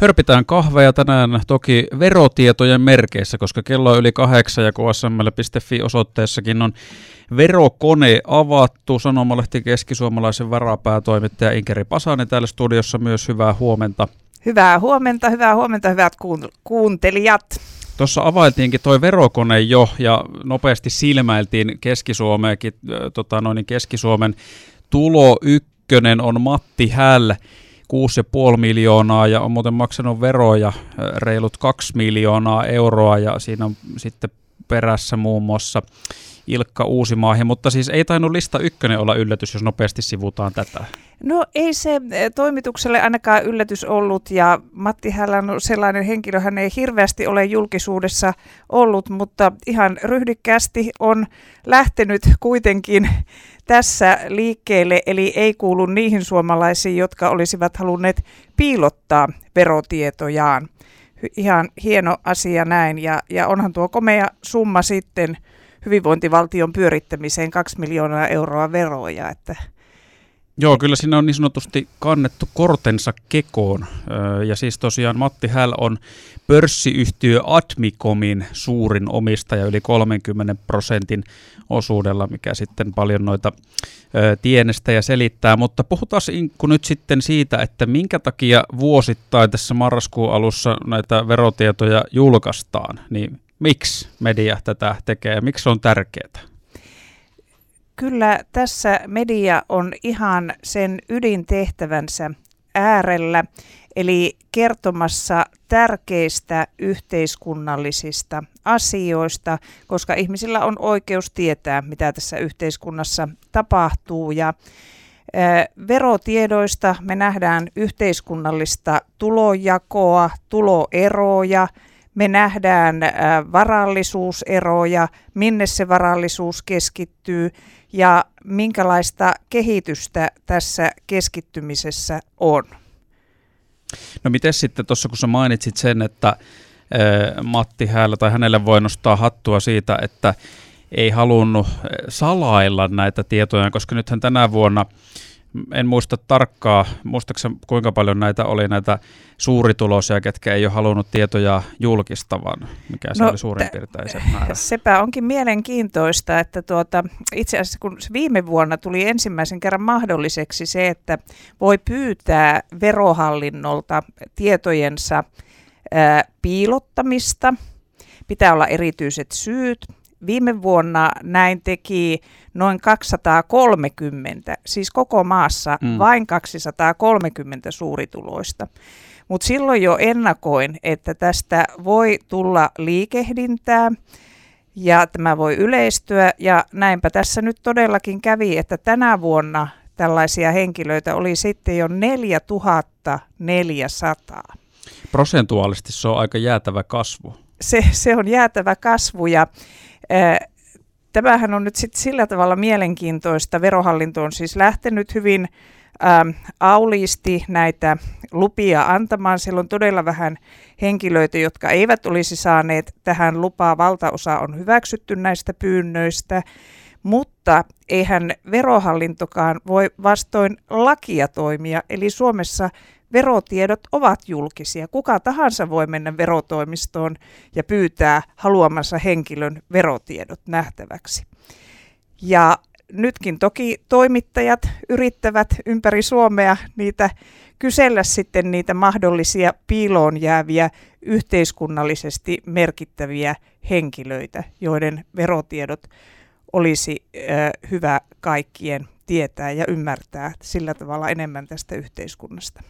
Hörpitään kahveja tänään toki verotietojen merkeissä, koska kello on yli kahdeksan ja ksml.fi osoitteessakin on verokone avattu. Sanomalehti keskisuomalaisen varapäätoimittaja Inkeri Pasanen täällä studiossa myös hyvää huomenta. Hyvää huomenta, hyvää huomenta hyvät kuuntelijat. Tuossa availtiinkin toi verokone jo ja nopeasti silmäiltiin Keski-Suomeakin, tota noin, Keski-Suomen tulo ykkönen on Matti Häll 6,5 miljoonaa ja on muuten maksanut veroja reilut 2 miljoonaa euroa ja siinä on sitten perässä muun muassa Ilkka Uusimaahi, mutta siis ei tainnut lista ykkönen olla yllätys, jos nopeasti sivutaan tätä. No ei se toimitukselle ainakaan yllätys ollut ja Matti Hällän sellainen henkilö, hän ei hirveästi ole julkisuudessa ollut, mutta ihan ryhdikkäästi on lähtenyt kuitenkin tässä liikkeelle, eli ei kuulu niihin suomalaisiin, jotka olisivat halunneet piilottaa verotietojaan. Ihan hieno asia näin, ja, ja onhan tuo komea summa sitten hyvinvointivaltion pyörittämiseen 2 miljoonaa euroa veroja, että Joo, kyllä siinä on niin sanotusti kannettu kortensa kekoon. Ja siis tosiaan Matti Häl on pörssiyhtiö Admicomin suurin omistaja yli 30 prosentin osuudella, mikä sitten paljon noita tienestä ja selittää. Mutta puhutaan Inkku nyt sitten siitä, että minkä takia vuosittain tässä marraskuun alussa näitä verotietoja julkaistaan. Niin miksi media tätä tekee miksi se on tärkeää? Kyllä tässä media on ihan sen ydintehtävänsä äärellä, eli kertomassa tärkeistä yhteiskunnallisista asioista, koska ihmisillä on oikeus tietää, mitä tässä yhteiskunnassa tapahtuu. Ja Verotiedoista me nähdään yhteiskunnallista tulojakoa, tuloeroja, me nähdään varallisuuseroja, minne se varallisuus keskittyy ja minkälaista kehitystä tässä keskittymisessä on. No miten sitten tuossa, kun sä mainitsit sen, että Matti Häälä tai hänelle voi nostaa hattua siitä, että ei halunnut salailla näitä tietoja, koska nythän tänä vuonna en muista tarkkaa, muistaakseni kuinka paljon näitä oli näitä suurituloisia, ketkä ei ole halunnut tietoja julkistavan, mikä se no, oli suurin piirtein se määrä. Sepä onkin mielenkiintoista, että tuota, itse asiassa kun viime vuonna tuli ensimmäisen kerran mahdolliseksi se, että voi pyytää verohallinnolta tietojensa ää, piilottamista, pitää olla erityiset syyt, Viime vuonna näin teki noin 230, siis koko maassa mm. vain 230 suurituloista. Mutta silloin jo ennakoin, että tästä voi tulla liikehdintää ja tämä voi yleistyä. Ja näinpä tässä nyt todellakin kävi, että tänä vuonna tällaisia henkilöitä oli sitten jo 4400. Prosentuaalisesti se on aika jäätävä kasvu. Se, se on jäätävä kasvu ja Tämähän on nyt sit sillä tavalla mielenkiintoista. Verohallinto on siis lähtenyt hyvin ähm, auliisti näitä lupia antamaan. Siellä on todella vähän henkilöitä, jotka eivät olisi saaneet tähän lupaa. Valtaosa on hyväksytty näistä pyynnöistä, mutta eihän verohallintokaan voi vastoin lakia toimia. Eli Suomessa verotiedot ovat julkisia. Kuka tahansa voi mennä verotoimistoon ja pyytää haluamansa henkilön verotiedot nähtäväksi. Ja nytkin toki toimittajat yrittävät ympäri Suomea niitä kysellä sitten niitä mahdollisia piiloon jääviä yhteiskunnallisesti merkittäviä henkilöitä, joiden verotiedot olisi ö, hyvä kaikkien tietää ja ymmärtää sillä tavalla enemmän tästä yhteiskunnasta.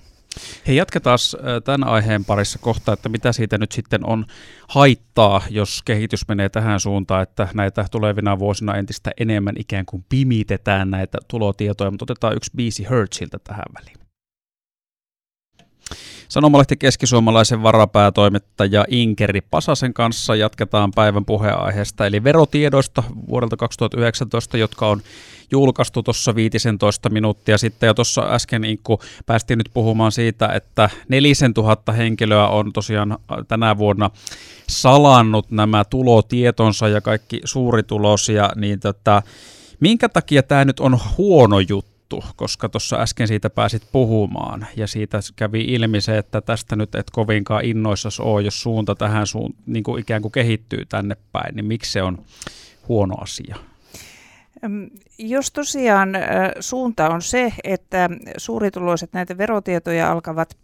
Hei, jatketaan tämän aiheen parissa kohta, että mitä siitä nyt sitten on haittaa, jos kehitys menee tähän suuntaan, että näitä tulevina vuosina entistä enemmän ikään kuin pimitetään näitä tulotietoja, mutta otetaan yksi biisi Hertziltä tähän väliin. Sanomalehti keskisuomalaisen varapäätoimittaja Inkeri Pasasen kanssa jatketaan päivän puheenaiheesta, eli verotiedoista vuodelta 2019, jotka on julkaistu tuossa 15 minuuttia sitten. Ja tuossa äsken Inkku päästiin nyt puhumaan siitä, että nelisen tuhatta henkilöä on tosiaan tänä vuonna salannut nämä tulotietonsa ja kaikki suuritulosia, niin tota, minkä takia tämä nyt on huono juttu? Juttu, koska tuossa äsken siitä pääsit puhumaan ja siitä kävi ilmi se, että tästä nyt et kovinkaan innoissas ole, jos suunta tähän suun, niin kuin ikään kuin kehittyy tänne päin, niin miksi se on huono asia? Jos tosiaan suunta on se, että suurituloiset näitä verotietoja alkavat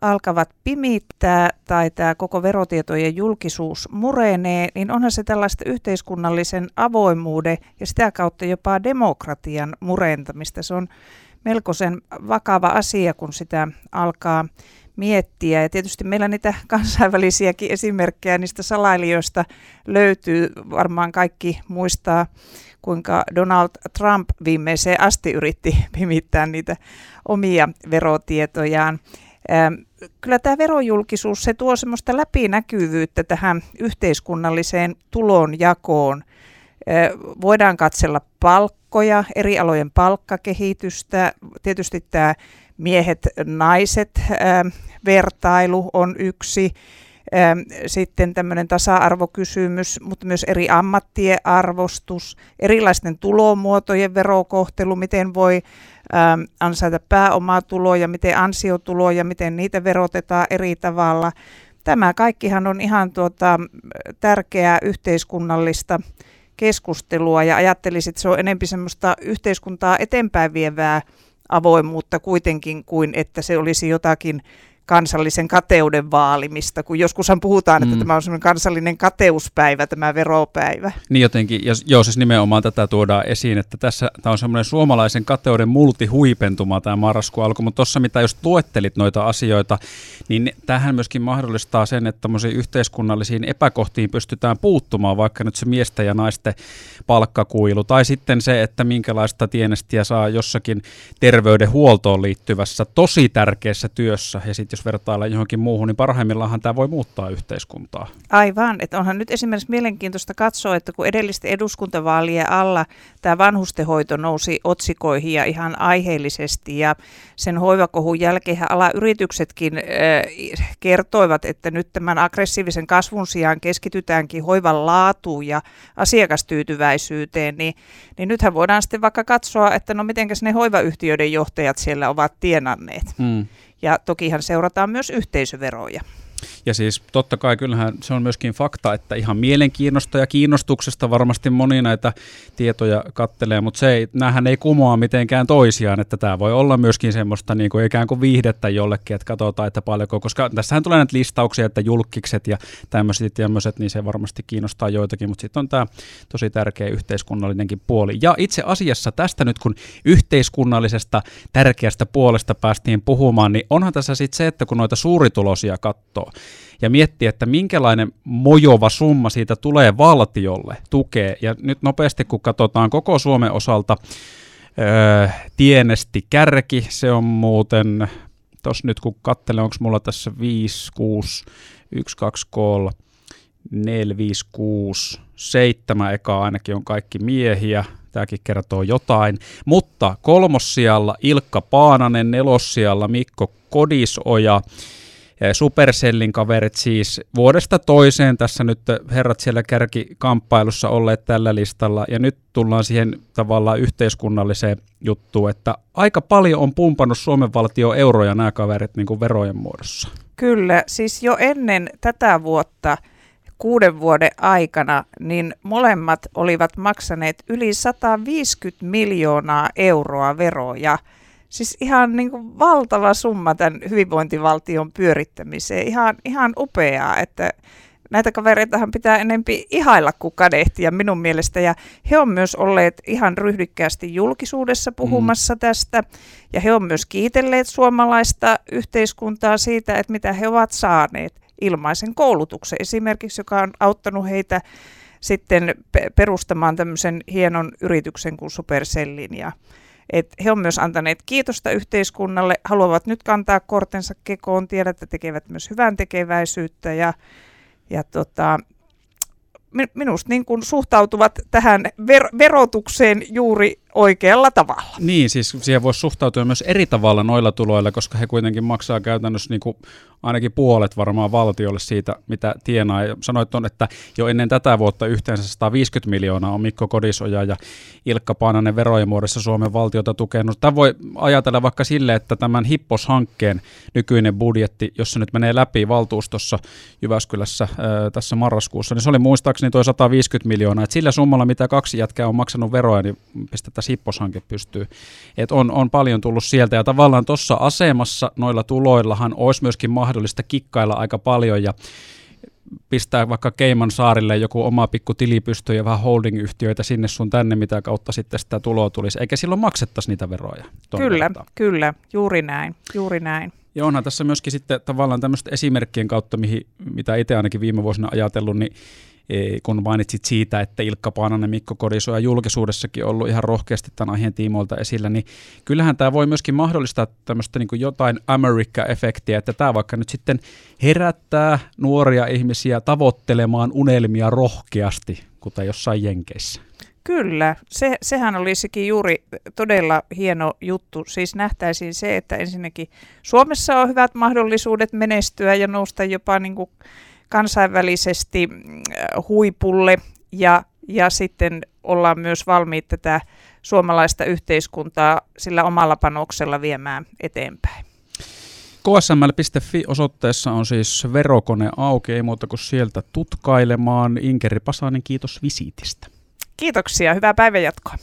alkavat pimittää tai tämä koko verotietojen julkisuus murenee, niin onhan se tällaista yhteiskunnallisen avoimuuden ja sitä kautta jopa demokratian murentamista. Se on melkoisen vakava asia, kun sitä alkaa miettiä. Ja tietysti meillä niitä kansainvälisiäkin esimerkkejä niistä salailijoista löytyy. Varmaan kaikki muistaa, kuinka Donald Trump viimeiseen asti yritti pimittää niitä omia verotietojaan. Kyllä tämä verojulkisuus, se tuo semmoista läpinäkyvyyttä tähän yhteiskunnalliseen tulonjakoon. Voidaan katsella palkkoja, eri alojen palkkakehitystä. Tietysti tämä miehet-naiset vertailu on yksi. Sitten tämmöinen tasa-arvokysymys, mutta myös eri ammattien arvostus, erilaisten tulomuotojen verokohtelu, miten voi ansaita pääomatuloja, miten ansiotuloja, miten niitä verotetaan eri tavalla. Tämä kaikkihan on ihan tuota, tärkeää yhteiskunnallista keskustelua ja ajattelisin, että se on enempi semmoista yhteiskuntaa eteenpäin vievää avoimuutta kuitenkin kuin että se olisi jotakin kansallisen kateuden vaalimista, kun joskushan puhutaan, että mm. tämä on semmoinen kansallinen kateuspäivä, tämä veropäivä. Niin jotenkin, ja joo, siis nimenomaan tätä tuodaan esiin, että tässä tämä on semmoinen suomalaisen kateuden multihuipentuma tämä marraskuun alku, mutta tuossa mitä jos tuettelit noita asioita, niin tähän myöskin mahdollistaa sen, että tämmöisiin yhteiskunnallisiin epäkohtiin pystytään puuttumaan, vaikka nyt se miesten ja naisten palkkakuilu, tai sitten se, että minkälaista tienestiä saa jossakin terveydenhuoltoon liittyvässä tosi tärkeässä työssä, ja sitten jos vertaillaan johonkin muuhun, niin parhaimmillaan tämä voi muuttaa yhteiskuntaa. Aivan, että onhan nyt esimerkiksi mielenkiintoista katsoa, että kun edellisten eduskuntavaalien alla tämä vanhustenhoito nousi otsikoihin ja ihan aiheellisesti ja sen hoivakohun jälkeen alayrityksetkin äh, kertoivat, että nyt tämän aggressiivisen kasvun sijaan keskitytäänkin hoivan laatuun ja asiakastyytyväisyyteen, niin, niin nythän voidaan sitten vaikka katsoa, että no mitenkäs ne hoivayhtiöiden johtajat siellä ovat tienanneet. Hmm. Ja tokihan seurataan myös yhteisöveroja. Ja siis totta kai kyllähän se on myöskin fakta, että ihan mielenkiinnosta ja kiinnostuksesta varmasti moni näitä tietoja kattelee, mutta se ei, näähän ei kumoa mitenkään toisiaan, että tämä voi olla myöskin semmoista niin kuin ikään kuin viihdettä jollekin, että katsotaan, että paljonko, koska tässähän tulee näitä listauksia, että julkikset ja tämmöiset tämmöiset, niin se varmasti kiinnostaa joitakin, mutta sitten on tämä tosi tärkeä yhteiskunnallinenkin puoli. Ja itse asiassa tästä nyt, kun yhteiskunnallisesta tärkeästä puolesta päästiin puhumaan, niin onhan tässä sitten se, että kun noita suuritulosia katsoo, ja miettiä, että minkälainen mojova summa siitä tulee valtiolle tukea. Ja nyt nopeasti, kun katsotaan koko Suomen osalta, öö, tienesti kärki, se on muuten, tuossa nyt kun katselen, onko mulla tässä 5, 6, 1, 2, 3, 4, 5, 6, 7 eka ainakin on kaikki miehiä, tämäkin kertoo jotain, mutta kolmossijalla Ilkka Paananen, nelossijalla Mikko Kodisoja, Supercellin kaverit siis vuodesta toiseen tässä nyt herrat siellä kärkikamppailussa olleet tällä listalla. Ja nyt tullaan siihen tavallaan yhteiskunnalliseen juttuun, että aika paljon on pumpannut Suomen valtio euroja nämä kaverit niin kuin verojen muodossa. Kyllä, siis jo ennen tätä vuotta kuuden vuoden aikana, niin molemmat olivat maksaneet yli 150 miljoonaa euroa veroja – Siis ihan niin kuin valtava summa tämän hyvinvointivaltion pyörittämiseen. Ihan, ihan upeaa, että näitä kavereitahan pitää enempi ihailla kuin kadehtia minun mielestä. Ja he on myös olleet ihan ryhdikkäästi julkisuudessa puhumassa mm. tästä. Ja he on myös kiitelleet suomalaista yhteiskuntaa siitä, että mitä he ovat saaneet ilmaisen koulutuksen esimerkiksi, joka on auttanut heitä sitten perustamaan tämmöisen hienon yrityksen kuin Supercellin ja et he on myös antaneet kiitosta yhteiskunnalle, haluavat nyt kantaa kortensa kekoon, tiedät, että tekevät myös hyvän tekeväisyyttä ja, ja tota, minusta niin kuin suhtautuvat tähän ver- verotukseen juuri oikealla tavalla. Niin, siis siihen voisi suhtautua myös eri tavalla noilla tuloilla, koska he kuitenkin maksaa käytännössä niin kuin ainakin puolet varmaan valtiolle siitä, mitä tienaa. Ja sanoit on, että jo ennen tätä vuotta yhteensä 150 miljoonaa on Mikko Kodisoja ja Ilkka Paananen verojen muodossa Suomen valtiota tukenut. Tämä voi ajatella vaikka sille, että tämän Hippos-hankkeen nykyinen budjetti, jos se nyt menee läpi valtuustossa Jyväskylässä tässä marraskuussa, niin se oli muistaakseni tuo 150 miljoonaa. Et sillä summalla, mitä kaksi jätkää on maksanut veroja, niin pistetään Hippos-hanke pystyy. Et on, on paljon tullut sieltä ja tavallaan tuossa asemassa noilla tuloillahan olisi myöskin mahdollista kikkailla aika paljon ja pistää vaikka Keiman saarille joku oma pikku tilipystö ja vähän holding-yhtiöitä sinne sun tänne, mitä kautta sitten sitä tuloa tulisi, eikä silloin maksettaisi niitä veroja. Kyllä, vertaan. kyllä, juuri näin, juuri näin. Ja onhan tässä myöskin sitten tavallaan tämmöistä esimerkkien kautta, mihin, mitä itse ainakin viime vuosina ajatellut, niin kun mainitsit siitä, että Ilkka Paananen, Mikko Kodiso ja julkisuudessakin ollut ihan rohkeasti tämän aiheen tiimoilta esillä, niin kyllähän tämä voi myöskin mahdollistaa tämmöistä niin kuin jotain America-efektiä, että tämä vaikka nyt sitten herättää nuoria ihmisiä tavoittelemaan unelmia rohkeasti, kuten jossain Jenkeissä. Kyllä, se, sehän olisikin juuri todella hieno juttu. Siis nähtäisiin se, että ensinnäkin Suomessa on hyvät mahdollisuudet menestyä ja nousta jopa niin kuin kansainvälisesti huipulle ja, ja sitten ollaan myös valmiit tätä suomalaista yhteiskuntaa sillä omalla panoksella viemään eteenpäin. KSML.fi osoitteessa on siis verokone auki, ei muuta kuin sieltä tutkailemaan. Inkeri Pasanen, kiitos visiitistä. Kiitoksia, hyvää päivänjatkoa.